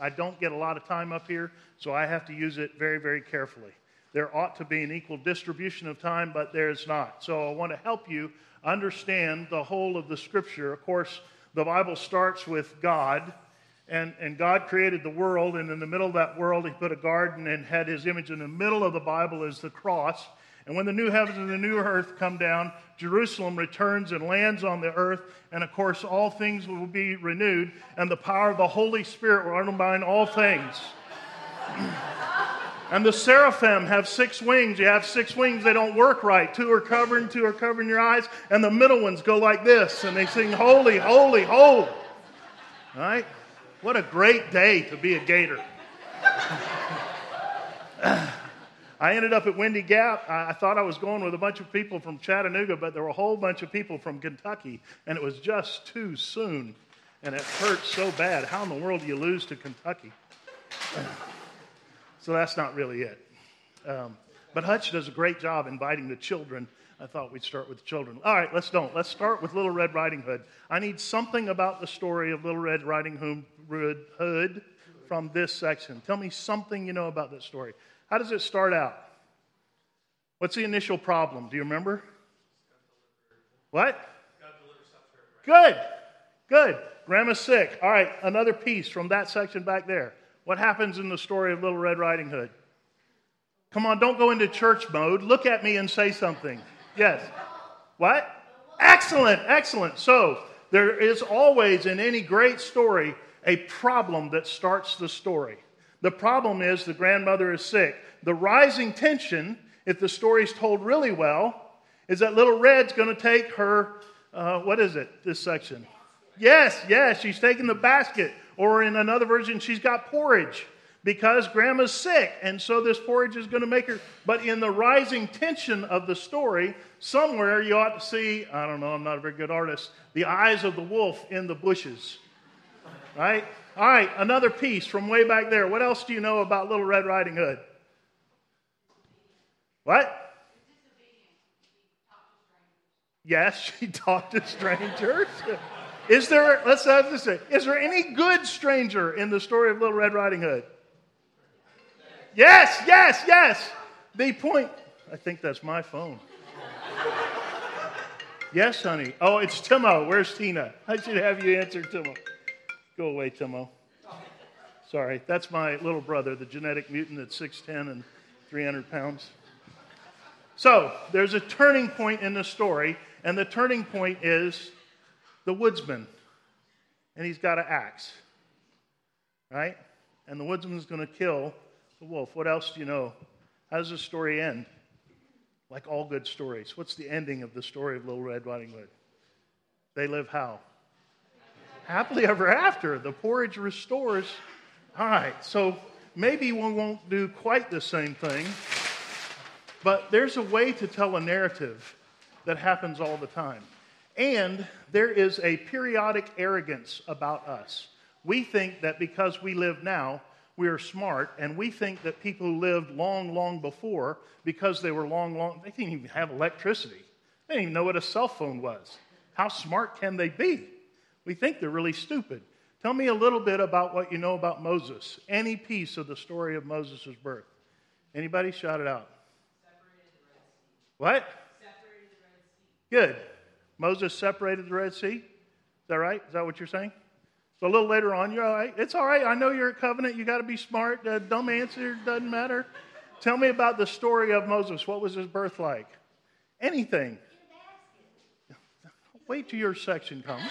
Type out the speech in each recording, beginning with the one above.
I don't get a lot of time up here, so I have to use it very, very carefully. There ought to be an equal distribution of time, but there's not. So I want to help you understand the whole of the scripture. Of course, the Bible starts with God, and, and God created the world, and in the middle of that world, He put a garden and had His image. In the middle of the Bible is the cross. And when the new heavens and the new earth come down, Jerusalem returns and lands on the earth. And of course, all things will be renewed, and the power of the Holy Spirit will undermine all things. and the seraphim have six wings. You have six wings, they don't work right. Two are covering, two are covering your eyes, and the middle ones go like this, and they sing, Holy, Holy, Holy. All right? What a great day to be a gator. I ended up at Windy Gap. I, thought I was going with a bunch of people from Chattanooga, but there were a whole bunch of people from Kentucky, and it was just too soon. And it hurt so bad. How in the world do you lose to Kentucky? so that's not really it. Um, but Hutch does a great job inviting the children. I thought we'd start with the children. All right, let's don't. Let's start with Little Red Riding Hood. I need something about the story of Little Red Riding Hood from this section. Tell me something you know about this story. How does it start out? What's the initial problem? Do you remember? What? Good. Good. Grandma's sick. All right, another piece from that section back there. What happens in the story of Little Red Riding Hood? Come on, don't go into church mode. Look at me and say something. Yes. What? Excellent, excellent. So, there is always in any great story a problem that starts the story. The problem is the grandmother is sick. The rising tension, if the story's told really well, is that little Red's going to take her, uh, what is it, this section? Yes, yes, she's taking the basket. Or in another version, she's got porridge because grandma's sick. And so this porridge is going to make her. But in the rising tension of the story, somewhere you ought to see, I don't know, I'm not a very good artist, the eyes of the wolf in the bushes. Right? All right, another piece from way back there. What else do you know about Little Red Riding Hood? What? Yes, she talked to strangers. Is there, let's have this say, is there any good stranger in the story of Little Red Riding Hood? Yes, yes, yes. The point, I think that's my phone. yes, honey. Oh, it's Timo. Where's Tina? I should have you answer Timo. Go away, Timo. Sorry, that's my little brother, the genetic mutant at 6'10 and 300 pounds. So, there's a turning point in the story, and the turning point is the woodsman, and he's got an axe, right? And the woodsman's going to kill the wolf. What else do you know? How does the story end? Like all good stories. What's the ending of the story of Little Red Riding Hood? They live how? Happily ever after. The porridge restores. All right, so maybe we won't do quite the same thing, but there's a way to tell a narrative that happens all the time. And there is a periodic arrogance about us. We think that because we live now, we are smart, and we think that people who lived long, long before, because they were long, long, they didn't even have electricity. They didn't even know what a cell phone was. How smart can they be? We think they're really stupid. Tell me a little bit about what you know about Moses. Any piece of the story of Moses' birth. Anybody shout it out? What? Good. Moses separated the Red Sea. Is that right? Is that what you're saying? So a little later on, you're all right. It's all right. I know you're a covenant. You got to be smart. Uh, dumb answer doesn't matter. Tell me about the story of Moses. What was his birth like? Anything. Wait till your section comes.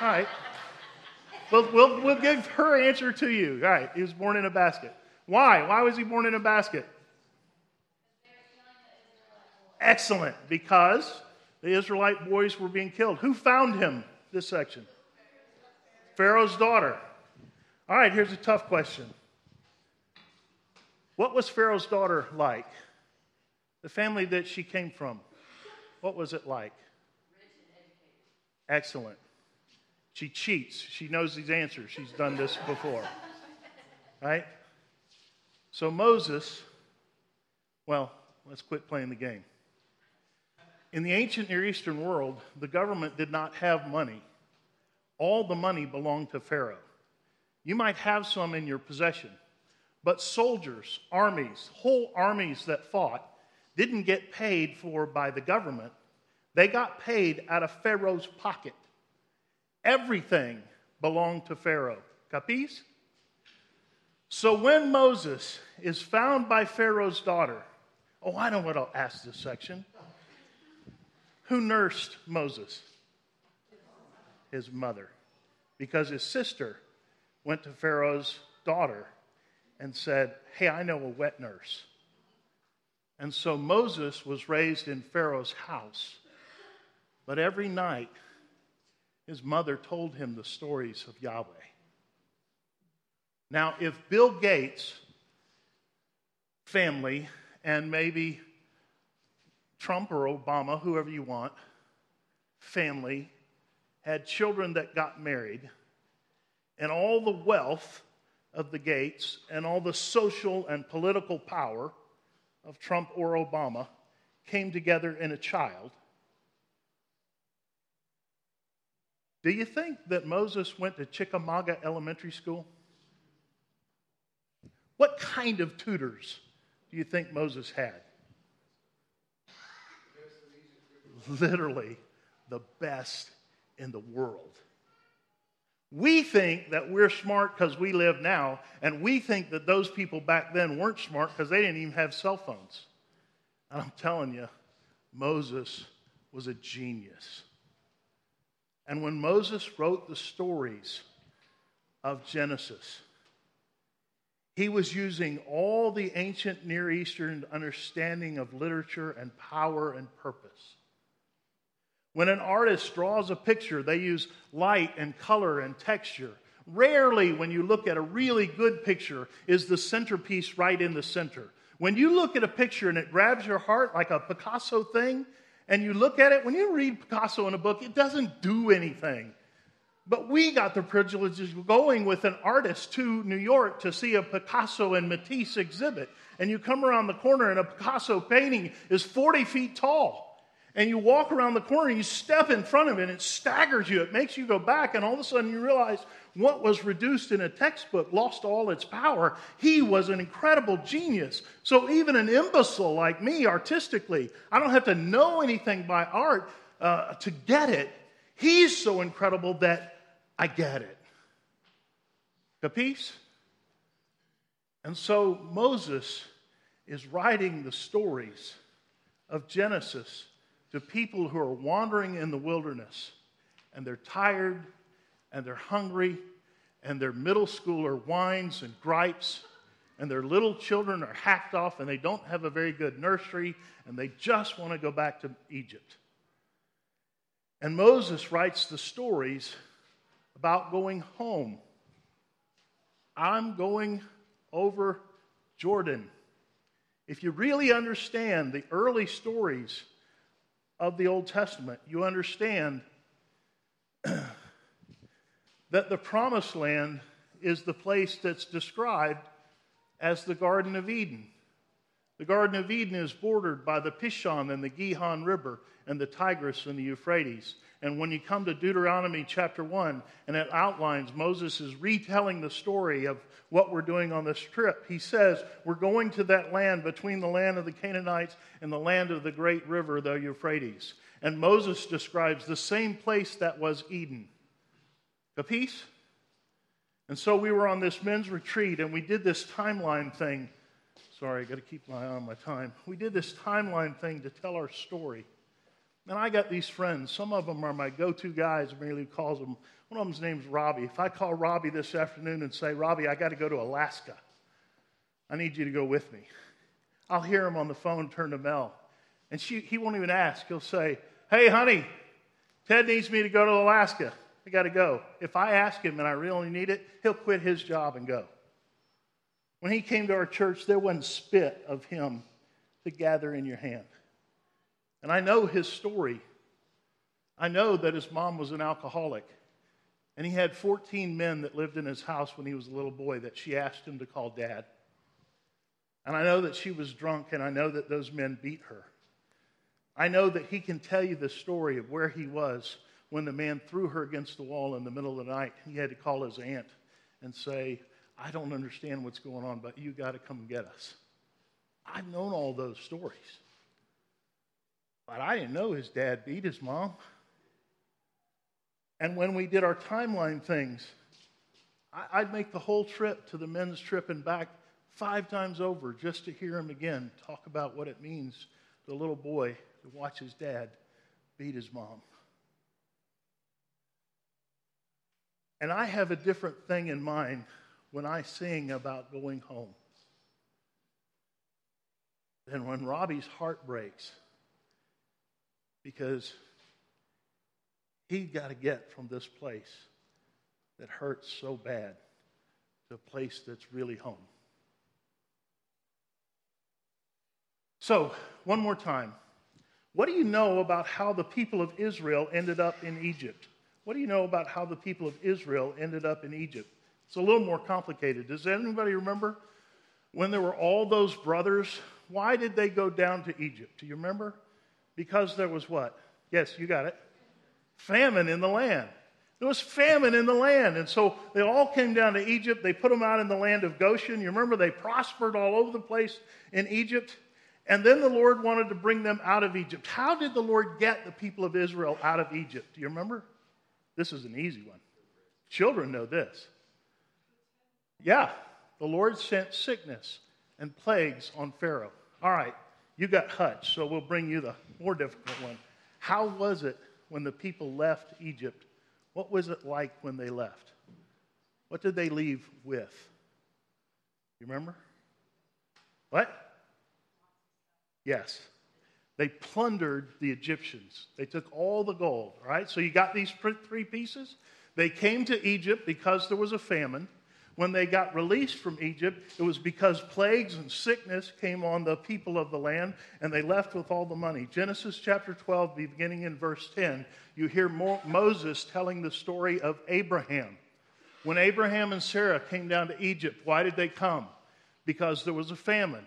All right. We'll, we'll, we'll give her answer to you. All right. He was born in a basket. Why? Why was he born in a basket? Excellent. Because the Israelite boys were being killed. Who found him? This section. Pharaoh's daughter. All right, here's a tough question. What was Pharaoh's daughter like? The family that she came from, what was it like? Excellent. She cheats. She knows these answers. She's done this before. Right? So Moses, well, let's quit playing the game. In the ancient Near Eastern world, the government did not have money. All the money belonged to Pharaoh. You might have some in your possession. But soldiers, armies, whole armies that fought, didn't get paid for by the government. They got paid out of Pharaoh's pocket. Everything belonged to Pharaoh. Capis? So when Moses is found by Pharaoh's daughter, oh, I know what I'll ask this section. Who nursed Moses? His mother. Because his sister went to Pharaoh's daughter and said, Hey, I know a wet nurse. And so Moses was raised in Pharaoh's house. But every night, his mother told him the stories of Yahweh. Now, if Bill Gates' family and maybe Trump or Obama, whoever you want, family, had children that got married, and all the wealth of the Gates and all the social and political power of Trump or Obama came together in a child, do you think that Moses went to Chickamauga Elementary School? What kind of tutors do you think Moses had? Literally the best in the world. We think that we're smart because we live now, and we think that those people back then weren't smart because they didn't even have cell phones. And I'm telling you, Moses was a genius. And when Moses wrote the stories of Genesis, he was using all the ancient Near Eastern understanding of literature and power and purpose. When an artist draws a picture, they use light and color and texture. Rarely, when you look at a really good picture, is the centerpiece right in the center. When you look at a picture and it grabs your heart like a Picasso thing, and you look at it, when you read Picasso in a book, it doesn't do anything. But we got the privilege of going with an artist to New York to see a Picasso and Matisse exhibit. And you come around the corner and a Picasso painting is 40 feet tall and you walk around the corner you step in front of it and it staggers you. It makes you go back, and all of a sudden you realize what was reduced in a textbook lost all its power. He was an incredible genius. So even an imbecile like me, artistically, I don't have to know anything by art uh, to get it. He's so incredible that I get it. Capice? And so Moses is writing the stories of Genesis to people who are wandering in the wilderness and they're tired and they're hungry and their middle schooler whines and gripes and their little children are hacked off and they don't have a very good nursery and they just want to go back to Egypt. And Moses writes the stories about going home. I'm going over Jordan. If you really understand the early stories of the Old Testament, you understand that the promised land is the place that's described as the Garden of Eden. The Garden of Eden is bordered by the Pishon and the Gihon River and the Tigris and the Euphrates. And when you come to Deuteronomy chapter 1, and it outlines, Moses is retelling the story of what we're doing on this trip. He says, We're going to that land between the land of the Canaanites and the land of the great river, the Euphrates. And Moses describes the same place that was Eden. A peace. And so we were on this men's retreat and we did this timeline thing. Sorry, I got to keep my eye on my time. We did this timeline thing to tell our story. And I got these friends. Some of them are my go to guys. Mary calls them. One of them's name's Robbie. If I call Robbie this afternoon and say, Robbie, I got to go to Alaska, I need you to go with me. I'll hear him on the phone turn to Mel. And she, he won't even ask. He'll say, Hey, honey, Ted needs me to go to Alaska. I got to go. If I ask him and I really need it, he'll quit his job and go. When he came to our church, there wasn't spit of him to gather in your hand. And I know his story. I know that his mom was an alcoholic. And he had 14 men that lived in his house when he was a little boy that she asked him to call dad. And I know that she was drunk, and I know that those men beat her. I know that he can tell you the story of where he was when the man threw her against the wall in the middle of the night. He had to call his aunt and say, I don't understand what's going on, but you got to come get us. I've known all those stories. But I didn't know his dad beat his mom. And when we did our timeline things, I'd make the whole trip to the men's trip and back five times over just to hear him again talk about what it means to a little boy to watch his dad beat his mom. And I have a different thing in mind when I sing about going home And when Robbie's heart breaks because he's got to get from this place that hurts so bad to a place that's really home. So, one more time. What do you know about how the people of Israel ended up in Egypt? What do you know about how the people of Israel ended up in Egypt? It's a little more complicated. Does anybody remember when there were all those brothers? Why did they go down to Egypt? Do you remember? Because there was what? Yes, you got it famine in the land. There was famine in the land. And so they all came down to Egypt. They put them out in the land of Goshen. You remember they prospered all over the place in Egypt. And then the Lord wanted to bring them out of Egypt. How did the Lord get the people of Israel out of Egypt? Do you remember? This is an easy one. Children know this. Yeah, the Lord sent sickness and plagues on Pharaoh. All right, you got Hutch, so we'll bring you the more difficult one. How was it when the people left Egypt, what was it like when they left? What did they leave with? You remember? What? Yes. They plundered the Egyptians. They took all the gold, right? So you got these three pieces. They came to Egypt because there was a famine. When they got released from Egypt, it was because plagues and sickness came on the people of the land, and they left with all the money. Genesis chapter 12, beginning in verse 10, you hear Moses telling the story of Abraham. When Abraham and Sarah came down to Egypt, why did they come? Because there was a famine.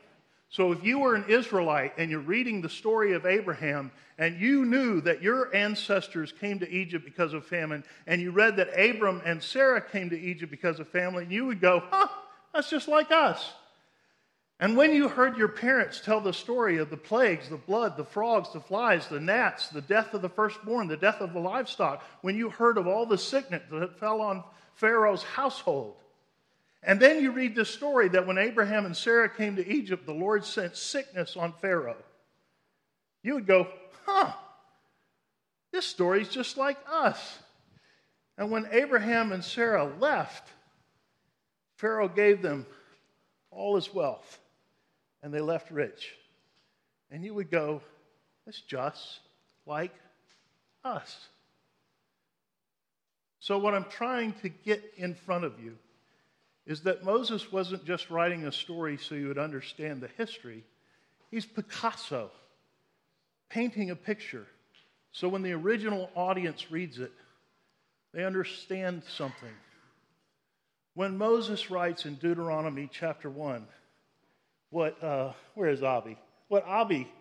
So if you were an Israelite and you're reading the story of Abraham and you knew that your ancestors came to Egypt because of famine, and you read that Abram and Sarah came to Egypt because of famine, you would go, huh, that's just like us. And when you heard your parents tell the story of the plagues, the blood, the frogs, the flies, the gnats, the death of the firstborn, the death of the livestock, when you heard of all the sickness that fell on Pharaoh's household, and then you read this story that when Abraham and Sarah came to Egypt, the Lord sent sickness on Pharaoh. You would go, huh, this story's just like us. And when Abraham and Sarah left, Pharaoh gave them all his wealth, and they left rich. And you would go, it's just like us. So, what I'm trying to get in front of you is that Moses wasn't just writing a story so you would understand the history, he's Picasso, painting a picture. So when the original audience reads it, they understand something. When Moses writes in Deuteronomy chapter 1, what, uh, where is Abby? What Abby,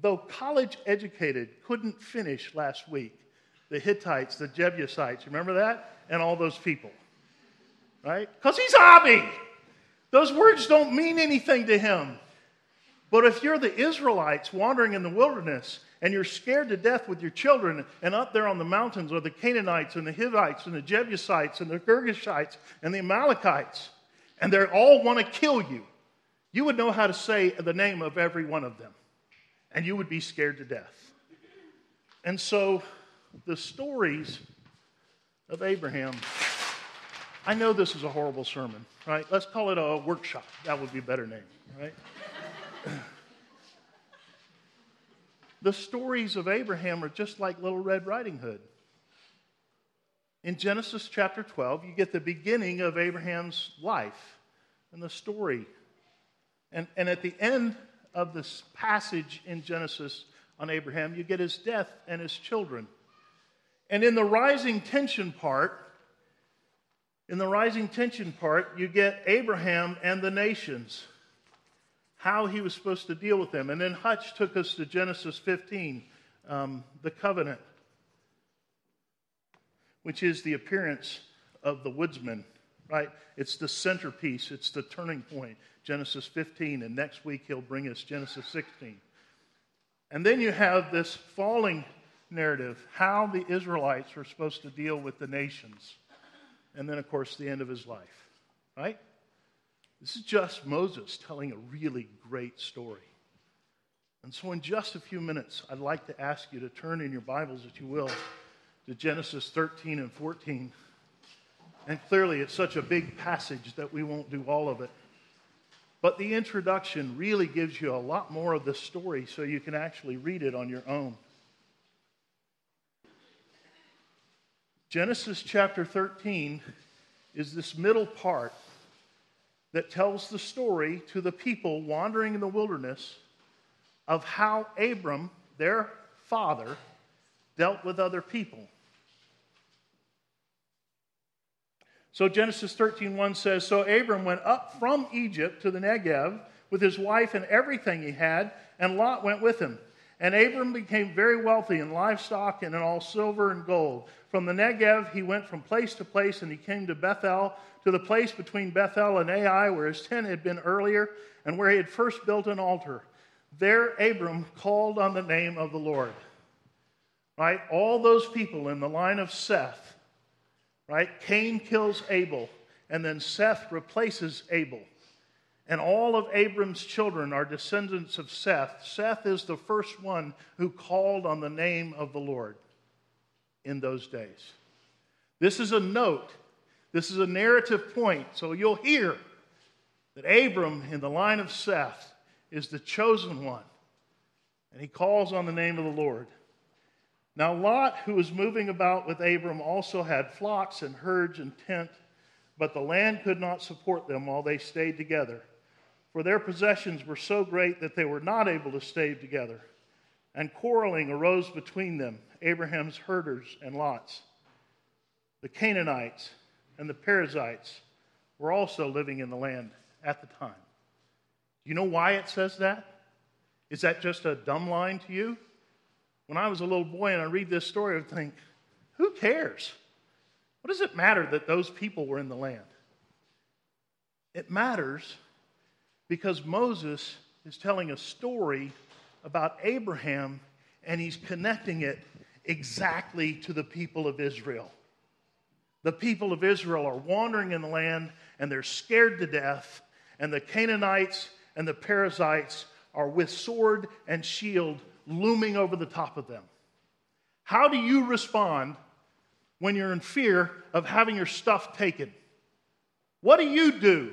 though college educated, couldn't finish last week. The Hittites, the Jebusites, remember that? And all those people right? Because he's Abby. Those words don't mean anything to him. But if you're the Israelites wandering in the wilderness and you're scared to death with your children, and up there on the mountains are the Canaanites and the Hittites and the Jebusites and the Girgashites and the Amalekites, and they all want to kill you, you would know how to say the name of every one of them, and you would be scared to death. And so the stories of Abraham I know this is a horrible sermon, right? Let's call it a workshop. That would be a better name, right? the stories of Abraham are just like Little Red Riding Hood. In Genesis chapter 12, you get the beginning of Abraham's life and the story. And, and at the end of this passage in Genesis on Abraham, you get his death and his children. And in the rising tension part, in the rising tension part, you get Abraham and the nations, how he was supposed to deal with them. And then Hutch took us to Genesis 15, um, the covenant, which is the appearance of the woodsman, right? It's the centerpiece, it's the turning point. Genesis 15, and next week he'll bring us Genesis 16. And then you have this falling narrative, how the Israelites were supposed to deal with the nations. And then, of course, the end of his life, right? This is just Moses telling a really great story. And so, in just a few minutes, I'd like to ask you to turn in your Bibles, if you will, to Genesis 13 and 14. And clearly, it's such a big passage that we won't do all of it. But the introduction really gives you a lot more of the story so you can actually read it on your own. Genesis chapter 13 is this middle part that tells the story to the people wandering in the wilderness of how Abram, their father, dealt with other people. So Genesis 13:1 says, "So Abram went up from Egypt to the Negev with his wife and everything he had, and Lot went with him. And Abram became very wealthy in livestock and in all silver and gold. From the Negev, he went from place to place, and he came to Bethel, to the place between Bethel and Ai, where his tent had been earlier, and where he had first built an altar. There, Abram called on the name of the Lord. Right? All those people in the line of Seth, right? Cain kills Abel, and then Seth replaces Abel. And all of Abram's children are descendants of Seth. Seth is the first one who called on the name of the Lord in those days. This is a note, this is a narrative point. So you'll hear that Abram, in the line of Seth, is the chosen one. And he calls on the name of the Lord. Now, Lot, who was moving about with Abram, also had flocks and herds and tent, but the land could not support them while they stayed together for their possessions were so great that they were not able to stay together. And quarreling arose between them, Abraham's herders and Lot's. The Canaanites and the Perizzites were also living in the land at the time. Do you know why it says that? Is that just a dumb line to you? When I was a little boy and I read this story, I would think, who cares? What does it matter that those people were in the land? It matters because Moses is telling a story about Abraham and he's connecting it exactly to the people of Israel. The people of Israel are wandering in the land and they're scared to death, and the Canaanites and the Perizzites are with sword and shield looming over the top of them. How do you respond when you're in fear of having your stuff taken? What do you do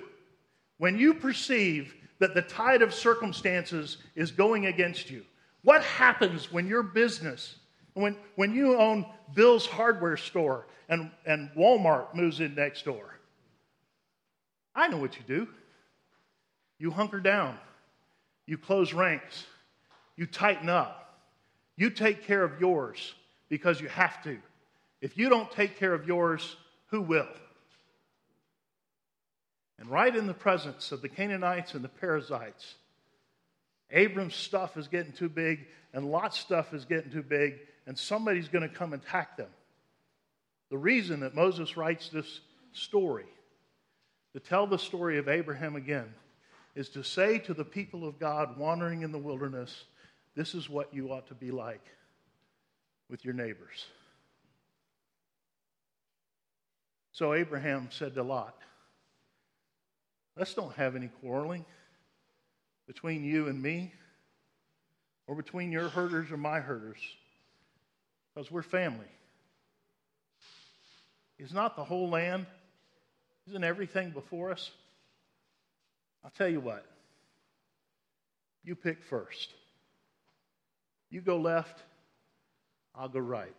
when you perceive that the tide of circumstances is going against you? What happens when your business, when, when you own Bill's hardware store and, and Walmart moves in next door? I know what you do. You hunker down, you close ranks, you tighten up, you take care of yours because you have to. If you don't take care of yours, who will? And right in the presence of the Canaanites and the Perizzites, Abram's stuff is getting too big, and Lot's stuff is getting too big, and somebody's going to come and attack them. The reason that Moses writes this story, to tell the story of Abraham again, is to say to the people of God wandering in the wilderness, this is what you ought to be like with your neighbors. So Abraham said to Lot, Let's don't have any quarreling between you and me or between your herders or my herders because we're family. Is not the whole land? Isn't everything before us? I'll tell you what. You pick first. You go left, I'll go right.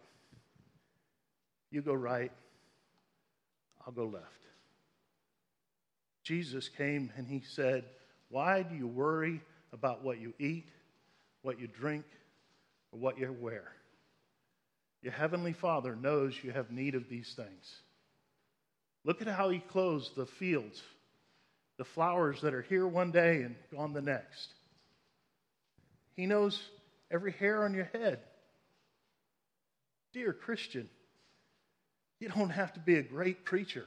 You go right, I'll go left. Jesus came and he said, Why do you worry about what you eat, what you drink, or what you wear? Your heavenly Father knows you have need of these things. Look at how he clothes the fields, the flowers that are here one day and gone the next. He knows every hair on your head. Dear Christian, you don't have to be a great preacher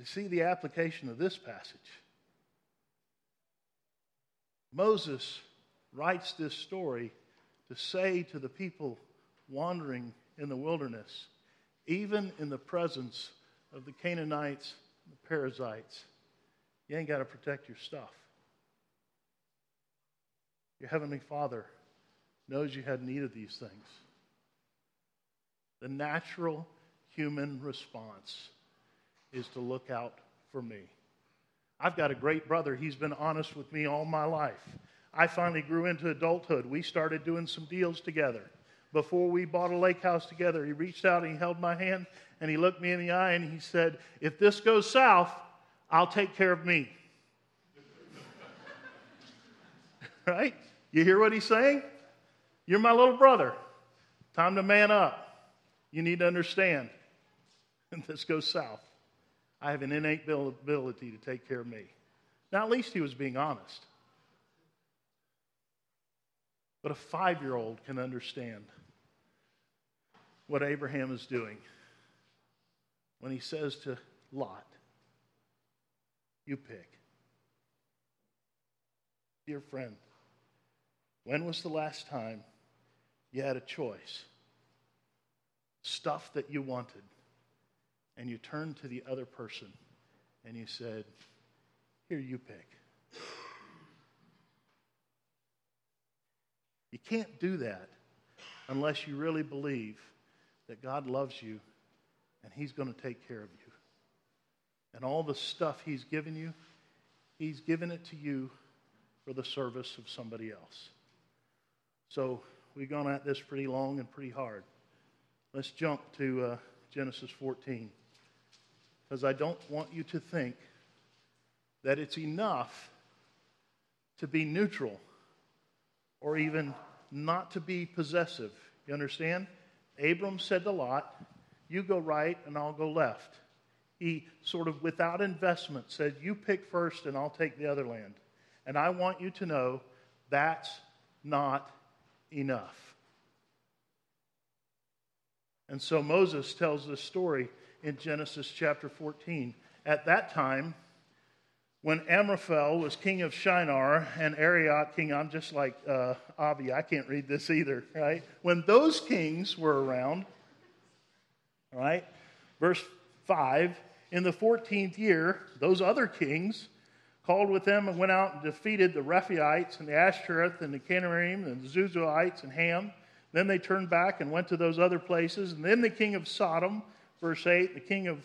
to see the application of this passage. Moses writes this story to say to the people wandering in the wilderness, even in the presence of the Canaanites the Perizzites, you ain't got to protect your stuff. Your Heavenly Father knows you had need of these things. The natural human response is to look out for me. I've got a great brother. He's been honest with me all my life. I finally grew into adulthood. We started doing some deals together. Before we bought a lake house together, he reached out and he held my hand and he looked me in the eye and he said, If this goes south, I'll take care of me. right? You hear what he's saying? You're my little brother. Time to man up. You need to understand. And this goes south. I have an innate ability to take care of me. Now, at least he was being honest. But a five year old can understand what Abraham is doing when he says to Lot, You pick. Dear friend, when was the last time you had a choice? Stuff that you wanted and you turned to the other person and you said, Here, you pick. You can't do that unless you really believe that God loves you and He's going to take care of you. And all the stuff He's given you, He's given it to you for the service of somebody else. So we've gone at this pretty long and pretty hard. Let's jump to uh, Genesis 14 because I don't want you to think that it's enough to be neutral or even not to be possessive. You understand? Abram said to Lot, You go right and I'll go left. He sort of, without investment, said, You pick first and I'll take the other land. And I want you to know that's not enough. And so Moses tells this story in Genesis chapter 14. At that time, when Amraphel was king of Shinar and Arioch king, I'm just like uh, Avi, I can't read this either, right? When those kings were around, right? Verse 5 In the 14th year, those other kings called with them and went out and defeated the Rephaites and the Ashtoreth and the Canaanite and the Zuzites and Ham. Then they turned back and went to those other places. And then the king of Sodom Verse 8 the king of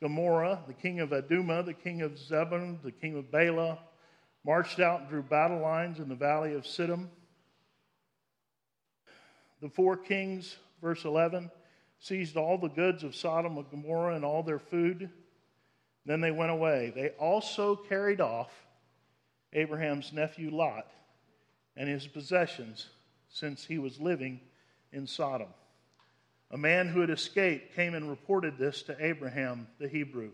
Gomorrah, the king of Admah, the king of Zebulun, the king of Bela, marched out and drew battle lines in the valley of Siddim. The four kings, verse 11, seized all the goods of Sodom and Gomorrah and all their food. Then they went away. They also carried off Abraham's nephew Lot and his possessions, since he was living in Sodom. A man who had escaped came and reported this to Abraham the Hebrew.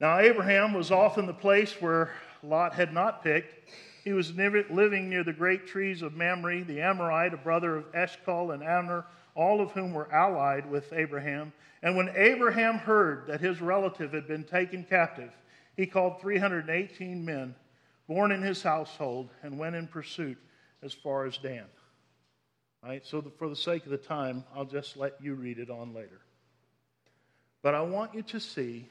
Now, Abraham was off in the place where Lot had not picked. He was living near the great trees of Mamre, the Amorite, a brother of Eshcol and Aner, all of whom were allied with Abraham. And when Abraham heard that his relative had been taken captive, he called 318 men born in his household and went in pursuit as far as Dan. Right? So, the, for the sake of the time, I'll just let you read it on later. But I want you to see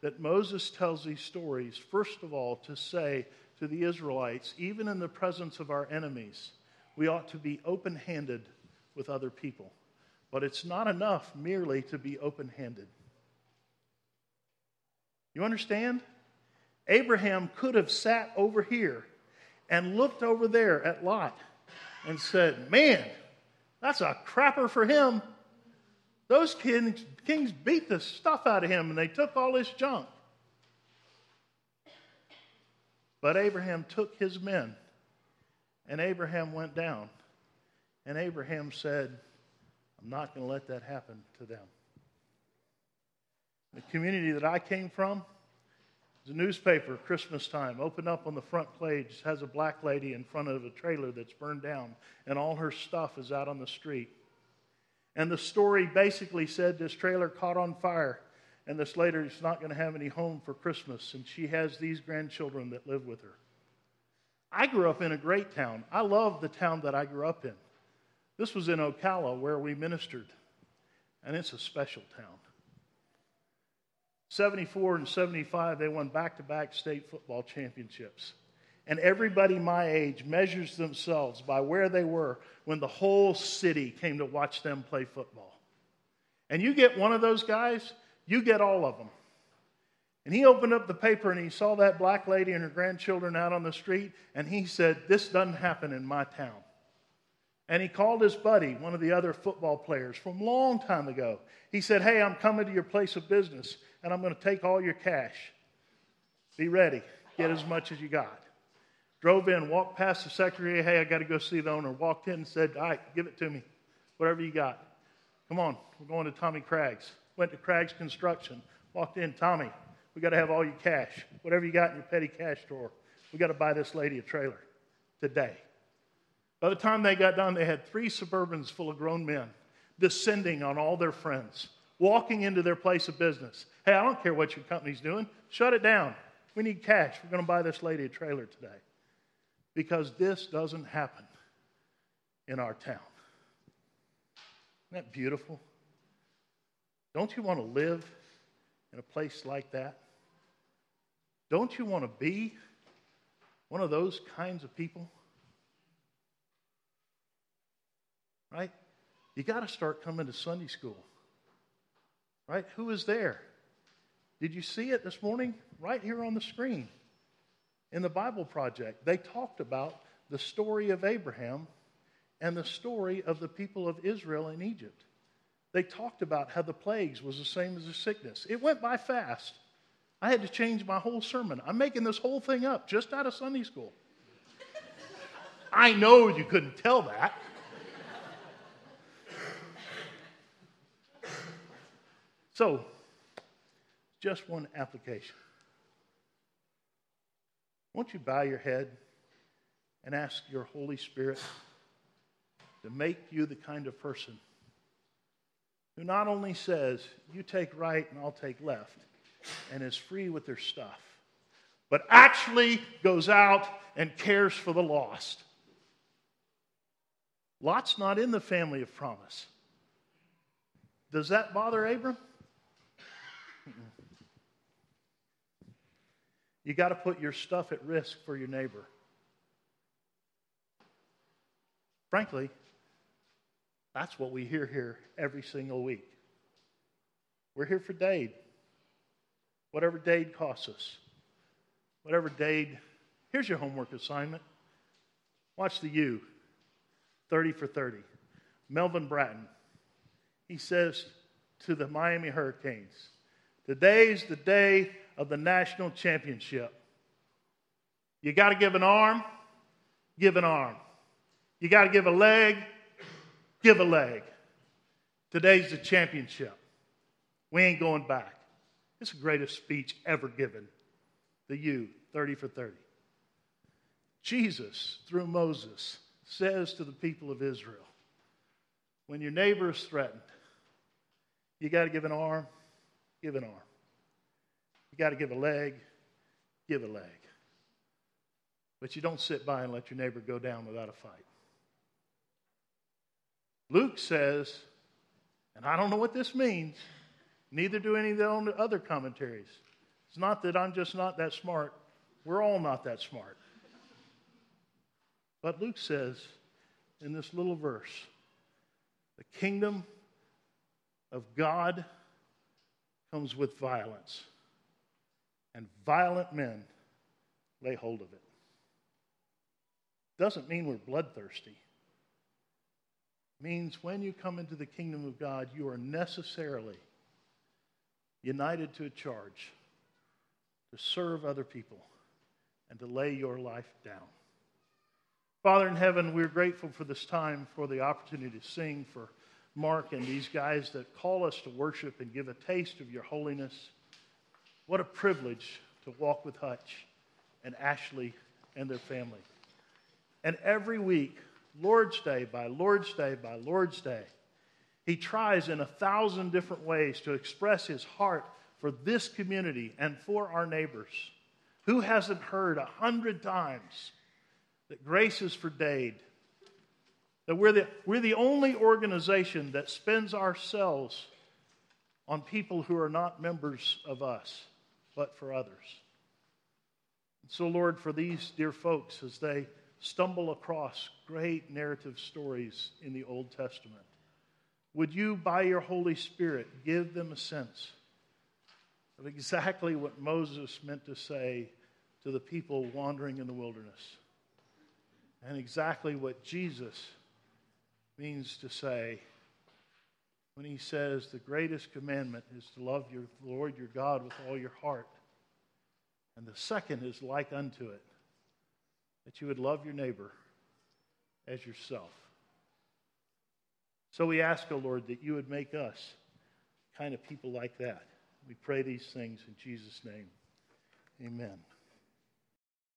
that Moses tells these stories, first of all, to say to the Israelites, even in the presence of our enemies, we ought to be open handed with other people. But it's not enough merely to be open handed. You understand? Abraham could have sat over here and looked over there at Lot and said, Man, that's a crapper for him. Those kings, kings beat the stuff out of him and they took all his junk. But Abraham took his men and Abraham went down. And Abraham said, I'm not going to let that happen to them. The community that I came from, the newspaper, Christmas time, opened up on the front page, has a black lady in front of a trailer that's burned down, and all her stuff is out on the street. And the story basically said this trailer caught on fire, and this is not going to have any home for Christmas, and she has these grandchildren that live with her. I grew up in a great town. I love the town that I grew up in. This was in Ocala where we ministered, and it's a special town. 74 and 75, they won back to back state football championships. And everybody my age measures themselves by where they were when the whole city came to watch them play football. And you get one of those guys, you get all of them. And he opened up the paper and he saw that black lady and her grandchildren out on the street, and he said, This doesn't happen in my town. And he called his buddy, one of the other football players from a long time ago. He said, Hey, I'm coming to your place of business, and I'm going to take all your cash. Be ready. Get as much as you got. Drove in, walked past the secretary. Hey, I got to go see the owner. Walked in and said, All right, give it to me. Whatever you got. Come on, we're going to Tommy Craggs. Went to Craggs Construction. Walked in, Tommy, we got to have all your cash. Whatever you got in your petty cash drawer. We got to buy this lady a trailer today. By the time they got done, they had three Suburbans full of grown men descending on all their friends, walking into their place of business. Hey, I don't care what your company's doing. Shut it down. We need cash. We're going to buy this lady a trailer today. Because this doesn't happen in our town. Isn't that beautiful? Don't you want to live in a place like that? Don't you want to be one of those kinds of people? Right? You got to start coming to Sunday school. Right? Who is there? Did you see it this morning? Right here on the screen. In the Bible Project, they talked about the story of Abraham and the story of the people of Israel in Egypt. They talked about how the plagues was the same as the sickness. It went by fast. I had to change my whole sermon. I'm making this whole thing up just out of Sunday school. I know you couldn't tell that. So, just one application. Won't you bow your head and ask your Holy Spirit to make you the kind of person who not only says, You take right and I'll take left, and is free with their stuff, but actually goes out and cares for the lost. Lot's not in the family of promise. Does that bother Abram? You got to put your stuff at risk for your neighbor. Frankly, that's what we hear here every single week. We're here for Dade. Whatever Dade costs us. Whatever Dade. Here's your homework assignment. Watch the U. 30 for 30. Melvin Bratton. He says to the Miami Hurricanes, Today's the day of the national championship. You got to give an arm, give an arm. You got to give a leg, give a leg. Today's the championship. We ain't going back. It's the greatest speech ever given. The U, 30 for 30. Jesus, through Moses, says to the people of Israel when your neighbor is threatened, you got to give an arm, give an arm. You got to give a leg, give a leg. But you don't sit by and let your neighbor go down without a fight. Luke says, and I don't know what this means, neither do any of the other commentaries. It's not that I'm just not that smart. We're all not that smart. But Luke says in this little verse, the kingdom of God comes with violence, and violent men lay hold of it. Doesn't mean we're bloodthirsty. Means when you come into the kingdom of God, you are necessarily united to a charge to serve other people and to lay your life down. Father in heaven, we're grateful for this time, for the opportunity to sing, for Mark and these guys that call us to worship and give a taste of your holiness. What a privilege to walk with Hutch and Ashley and their family. And every week, Lord's Day by Lord's Day by Lord's Day, he tries in a thousand different ways to express his heart for this community and for our neighbors. Who hasn't heard a hundred times that grace is for Dade? That we're the, we're the only organization that spends ourselves on people who are not members of us, but for others. And so, Lord, for these dear folks as they stumble across great narrative stories in the Old Testament, would you, by your Holy Spirit, give them a sense of exactly what Moses meant to say to the people wandering in the wilderness, and exactly what Jesus means to say when he says the greatest commandment is to love your Lord your God with all your heart. And the second is like unto it, that you would love your neighbor as yourself. So we ask, O oh Lord, that you would make us kind of people like that. We pray these things in Jesus' name. Amen.